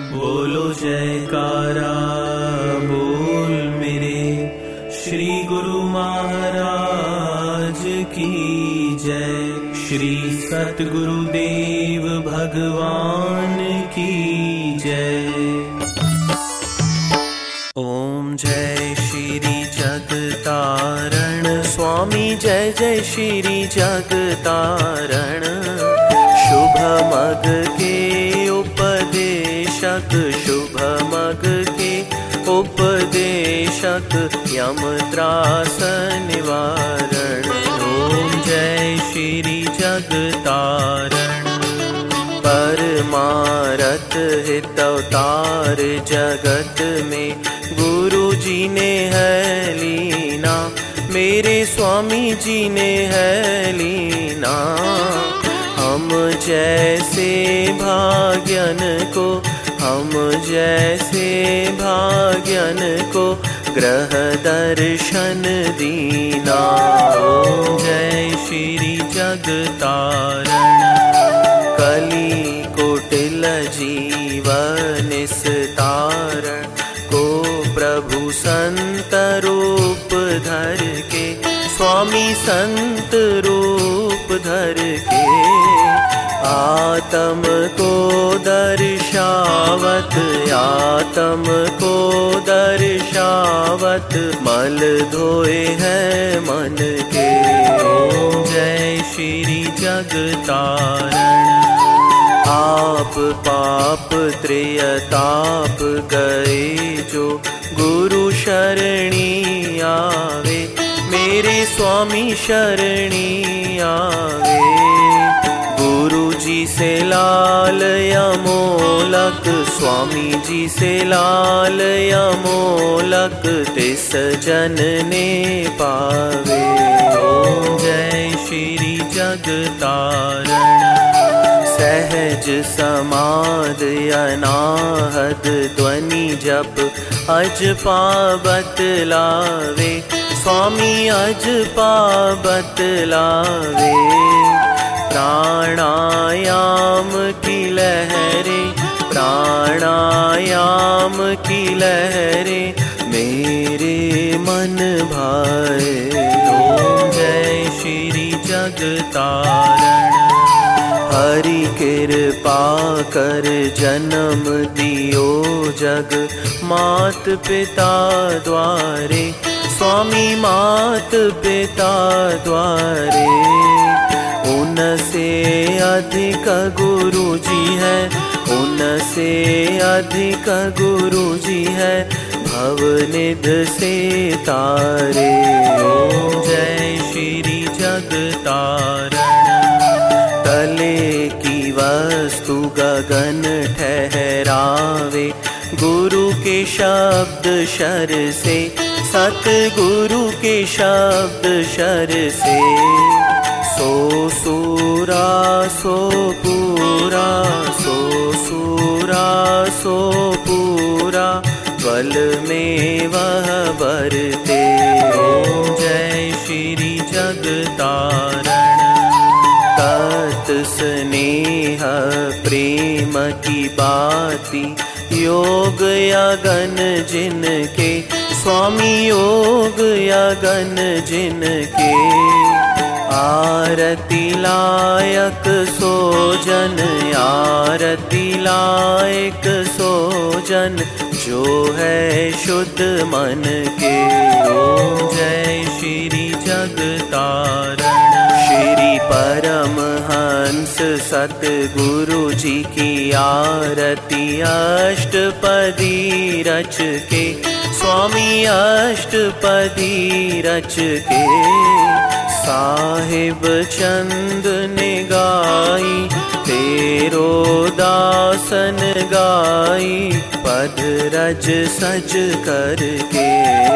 बोलो जयकारा, बोल मेरे श्री गुरु महाराज की जय। श्री सतगुरुदेव भगवान की जय। ओम जय श्री जगतारण, स्वामी जय जय श्री जगतारण। शुभ मग उपदेशक यम त्रास निवारण ओम जय श्री जगतारण। परमारथ हितवतार जगत में गुरु जी ने है लीना मेरे स्वामी जी ने है लीना हम जैसे भाग्यन को, हम जैसे भाग्यन को ग्रह दर्शन दीना। जय श्री जगतारण। कली कोटिल जीवन तारण को प्रभु संत रूप धर के, स्वामी संत रूप धर के। आत्म को दर्शावत आत्म को दर्शावत मल धोए है मन के। जय श्री जगतारण। आप पाप त्रियताप गए जो गुरु शरणी आवे मेरे स्वामी शरणी आवे गुरु जी से लाल यमोलक स्वामी जी से लाल यमोलक तिस जन ने पावे। ओम जय श्री जगतारण। सहज समाद अनाहद ध्वनि जप अज लावे। स्वामी अज लावे प्राणायाम की लहरे, प्राणायाम की लहरे मेरे मन भाए। ओम जय श्री जगतारण। हरि कृपा कर जन्म दियो जग। मात पिता द्वारे, स्वामी मात पिता द्वारे। उनसे अधिक गुरु जी है, उनसे अधिक गुरु जी है, भवनिध से तारे। जय श्री जग जगतारण। तले की वस्तु गगन ठहरावे, गुरु के शब्द शर से सत गुरु के शब्द शर से। सो सूरा सो सूरा सो पूरा बल में वह बरते ओम जय श्री जगतारण। तत् स्नेह प्रेम की बाती। योग यगन जिनके स्वामी योग यगन जिनके आरती लायक सोजन आरती लायक सोजन जो है शुद्ध मन के ओम जय श्री जगतारण। श्री परम हंस सतगुरु जी की आरती अष्टपदी रच के स्वामी अष्टपदी रच के साहिब चंद ने गाई तेरो दासन गाई, पद रज सज करके।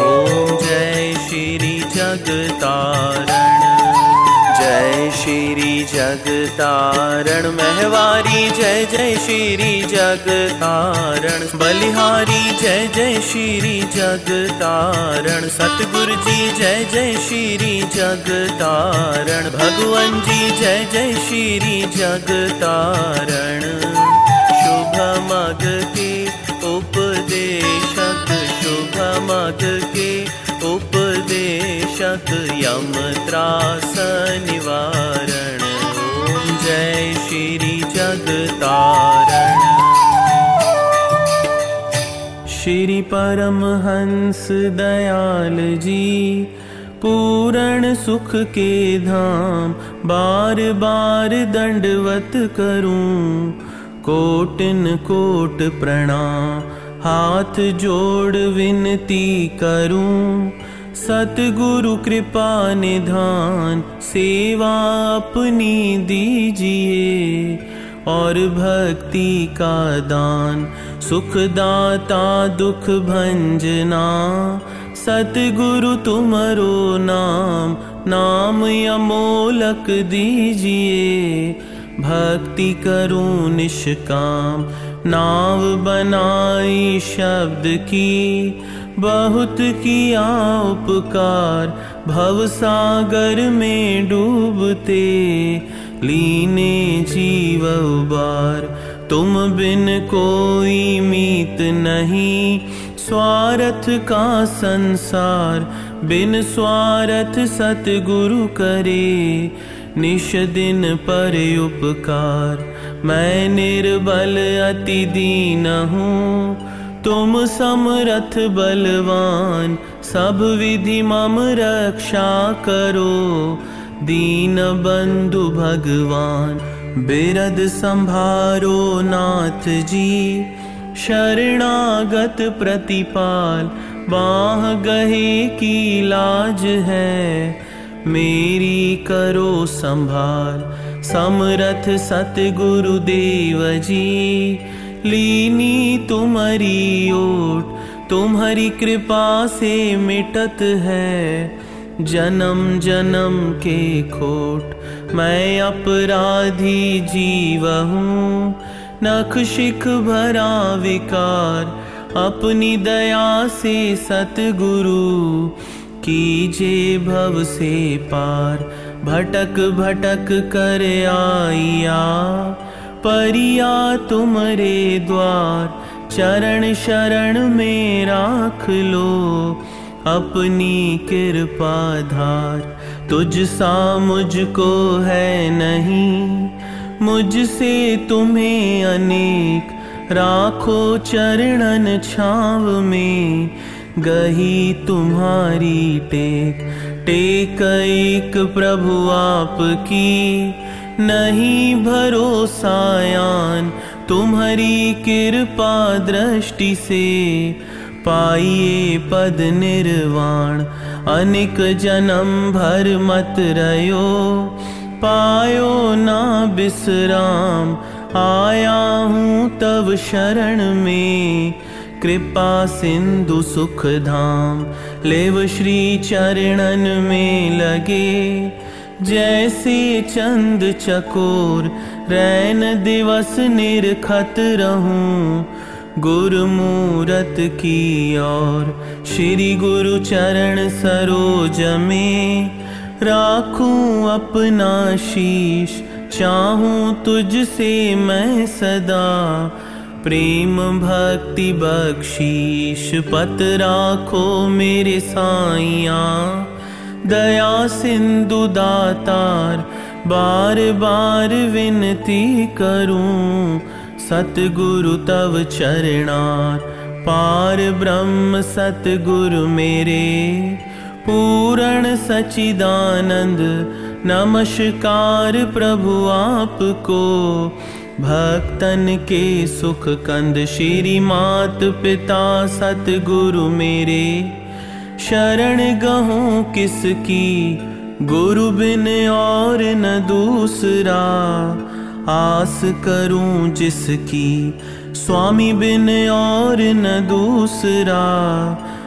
ओम जय श्री जगतारण, जय श्री जगतारण। महवारी, जय जय श्री जगतारण। बलिहारी, जय जय श्री जगतारण। सतगुरु जी, जय जय श्री जगतारण। भगवान जी, जय जय श्री जगतारण। शुभ मग के उपदेशक, शुभ मग के उपदेशक यम त्रास निवारण। ओम जय श्री जगतारण। श्री परमहंस दयाल जी पूर्ण सुख के धाम बार बार दंडवत करूं। कोटिन कोट प्रणाम हाथ जोड़ विनती करूं। सतगुरु कृपा निधान सेवा अपनी दीजिए और भक्ति का दान सुखदाता दुख भंजना। सतगुरु तुमरो नाम नाम यमोलक दीजिए। भक्ति करूं निष्काम नाव बनाई शब्द की। बहुत किया उपकार भव सागर में डूबते लीने जीव बार तुम बिन कोई मीत नहीं। स्वार्थ का संसार बिन स्वार्थ सतगुरु करे। निश दिन पर उपकार मैं निर्बल अति दीन हूँ। तुम समरथ बलवान सब विधि मम रक्षा करो दीन बंधु भगवान बिरद संभारो नाथ जी। शरणागत प्रतिपाल बाह गहे की लाज है। मेरी करो संभाल समरथ सतगुरु देव जी। लीनी तुम्हारी ओट तुम्हारी कृपा से मिटत है जन्म जन्म के खोट। मैं अपराधी जीव हूँ। नख शिख भरा विकार। अपनी दया से सतगुरु। कीजे भव से पार। भटक भटक कर आइया। परिया तुमरे द्वार। चरण शरण में राख लो अपनी कृपा धार तुझ सा मुझको है नहीं मुझसे तुम्हें अनेक राखो चरणन छाव में गही तुम्हारी टेक। टेक एक प्रभु आपकी नहीं भरोसायान तुम्हारी कृपा दृष्टि से पाइए पद निर्वाण। अनिक जन्म भर मत रयो पायो ना बिसराम आया हूँ तब शरण में। कृपा सिंधु सुख धाम लेव श्री चरणन में लगे। जैसे चंद चकोर रैन दिवस निरखत रहूं गुरुमूरत की ओर श्री गुरु चरण सरोज में राखूं अपना शीश चाहूं तुझसे मैं सदा प्रेम भक्ति बख्शीश पत राखो मेरे साइया दया सिंधु दातार बार बार विनती करूं सतगुरु तव चरणार पार ब्रह्म सतगुरु मेरे। पूर्ण सचिदानंद नमस्कार प्रभु आपको। भक्तन के सुख कंद श्री मात पिता सतगुरु मेरे। शरण गहूँ किसकी गुरु बिन और न दूसरा आस करूँ जिसकी स्वामी बिन और न दूसरा।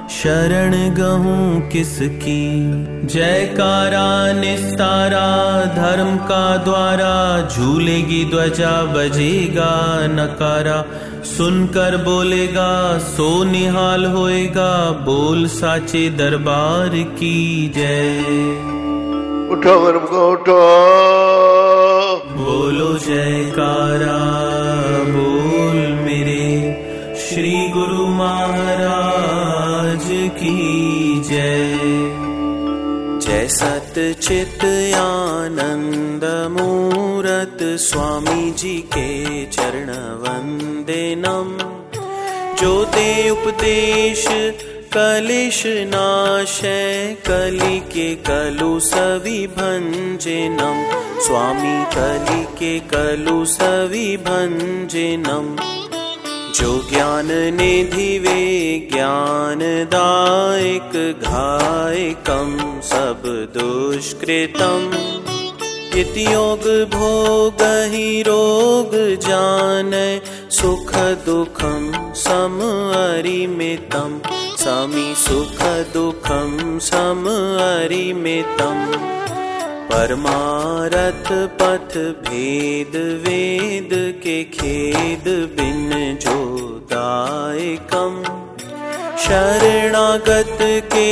शरण गहूँ किसकी? जयकारा निस्तारा, धर्म का द्वारा, झूलेगी ध्वजा बजेगा नकारा। सुनकर बोलेगा, सो निहाल होएगा, बोल साचे दरबार की जय। उठो को उठो। बोलो जयकारा बोल श्री गुरु महाराज की जय। जय सत चित आनंद मूरत स्वामी जी के चरण दे उपदेश कलिश नाशय कलि के कलु सवि भंजनम स्वामी कलि के कलु सवि भंजनम जो ज्ञान निधि वे ज्ञान दायक घायकम, सब दुष्कृतम। योग भोग ही रोग जान, सुख दुखम सम अरिमितम। समी सुखदुःखं दुखं समरिमितम् परमारथ पथ भेद वेद के खेद बिन जोदायकम् शरणागत के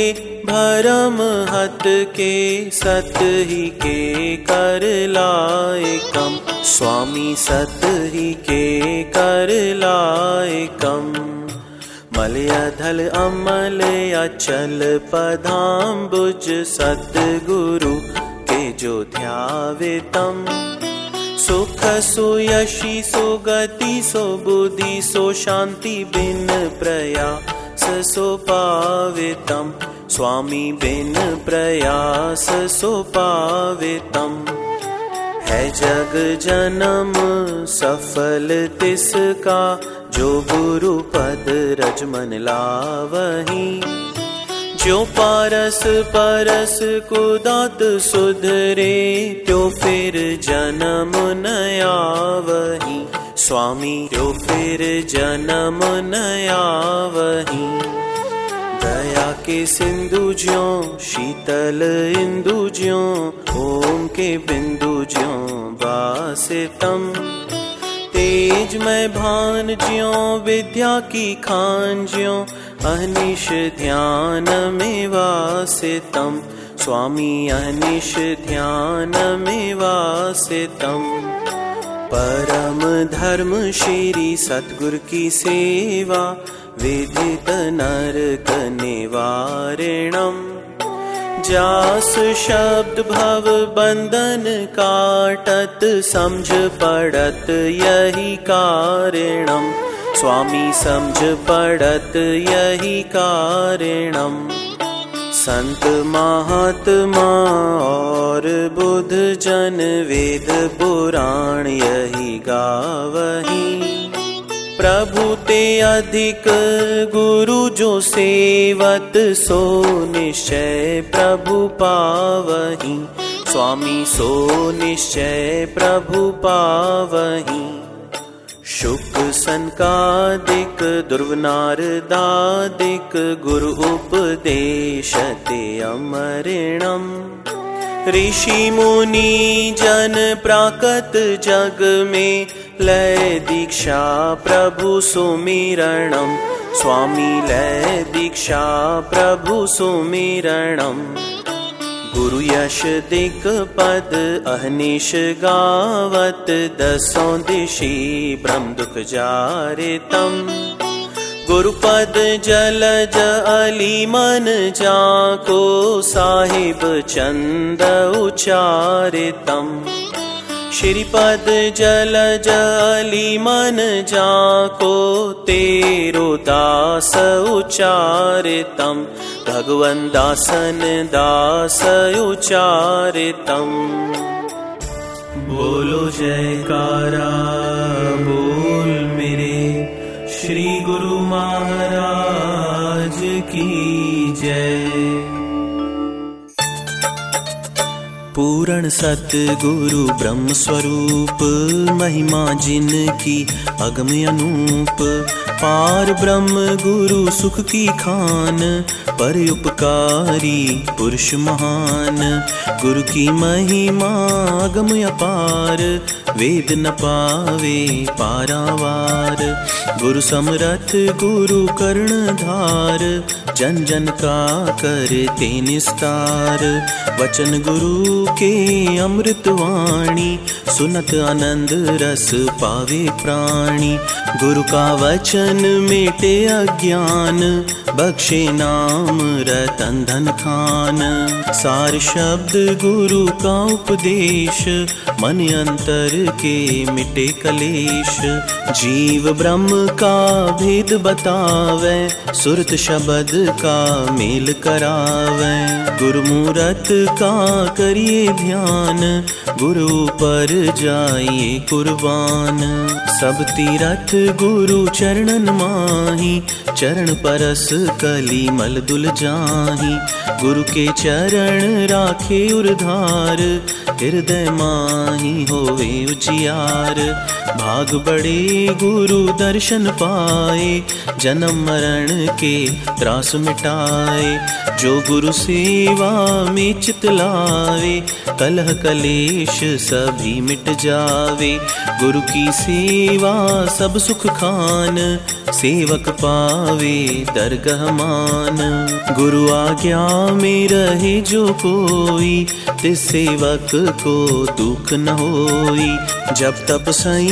भरम हत के सत ही के कर करलायकं। स्वामी सत ही के कर लायकम् मलयधल अमल अचल पदाम्बुज सतगुरु के जो ध्यावे तम सुख सुयशी सुगति सो बुद्धि, सो शांति बिन प्रयास, सो पावे तम स्वामी बिन प्रयास, सो पावे तम है जग जन्म सफल तिसका जो गुरु पद रजमन लावही। जो पारस परस को दात सुधरे, त्यो फिर जन्म नया वही स्वामी, त्यो फिर जन्म नया वही दया के सिंधु ज्यो, शीतल इंदु ज्यो, ओम के बिंदु ज्यो बासे तम तेज में भान ज्यो, विद्या की खान ज्यो। अहनिश ध्यान में वासितम। स्वामी अहनिश ध्यान में वासितम। परम धर्म श्री सतगुर की सेवा, विदित नरक निवारणम। जास शब्द भव बंधन काटत समझ पड़त यही कारणम। स्वामी समझ पड़त यही कारणम। संत महात्मा और बुद्ध जन वेद पुराण यही गावही प्रभु ते अधिक गुरु जो सेवत सो निश्चय प्रभु पावही। स्वामी सो निश्चय प्रभु पावही। शुक सनकादिक दुर्वनारदादिक गुरु उपदेश ते अमरिणम। ऋषि मुनि जन प्राकत जग में लय दीक्षा प्रभु सुमिरणम। स्वामी लय दीक्षा प्रभु सुमिरणम। गुरु यश दिक पद अहनिश गावत दसों दिशी ब्रह्म दुख जारे तम। गुरुपद जलज अली मन जाको साहिब चंद उचारितम श्रीपद जलज अली मन जाको तेरो दास उचारितम भगवन दासन दास उचारितम बोलो जयकारा पूर्ण सतगुरु ब्रह्म स्वरूप महिमा जिनकी अगम अनूप पार ब्रह्म गुरु सुख की खान, पर उपकारी पुरुष महान। गुरु की महिमा अगम अपार, वेद न पावे पारावार। गुरु समरथ गुरु कर्ण धार, जन जन का करते निस्तार वचन गुरु के अमृत वाणी, सुनत आनंद रस पावे प्राणी। गुरु का वचन मन मेटे अज्ञान, बख्शे नाम रतन धन खान। सार शब्द गुरु का उपदेश, मन अंतर के मिटे कलेश। जीव ब्रह्म का भेद बतावे, सुरत शब्द का मेल करावे। गुरुमूरत का करिए ध्यान, गुरु पर जाइए कुर्बान। सब तीरथ गुरु चरणन माही, चरण परस कली मल दुल जाही। गुरु के चरण राखे उर्धार हृदय माही होवे उजियार। भाग बड़े गुरु दर्शन पाए, जन्म मरण के त्रास मिटाए, जो गुरु सेवा में चित लावे, कलह कलेश सभी मिट जावे। गुरु की सेवा सब सुख खान, सेवक पावे दरगह मान। गुरु आज्ञा में रहे जो कोई, तिस सेवक को दुख न होई। जब तप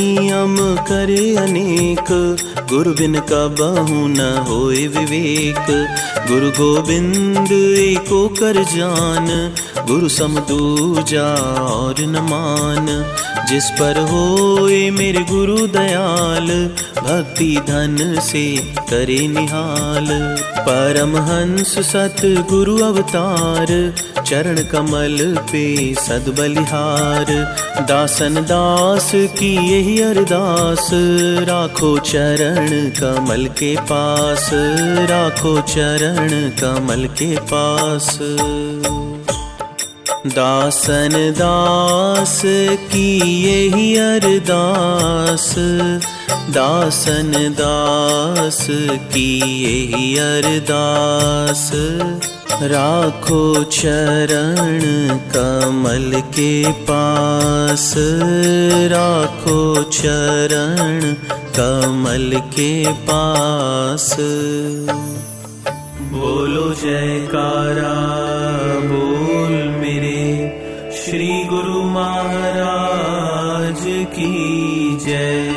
संयम करे अनेक। गुरु बिन कबहु न होए विवेक। गुरु गोविंद एको कर जान। गुरु सम दूजा और न मान। जिस पर होए मेरे गुरु दयाल, भक्ति धन से करे निहाल। परम हंस सत गुरु अवतार, चरण कमल पे सद बलिहार। दासन दास की यही अरदास, राखो चरण कमल के पास, राखो चरण कमल के पास। दासन दास की यही अरदास, दासन दास की यही अरदास। राखो चरण कमल के पास, राखो चरण कमल के पास। बोलो जयकारा, बोल मेरे श्री गुरु महाराज की जय।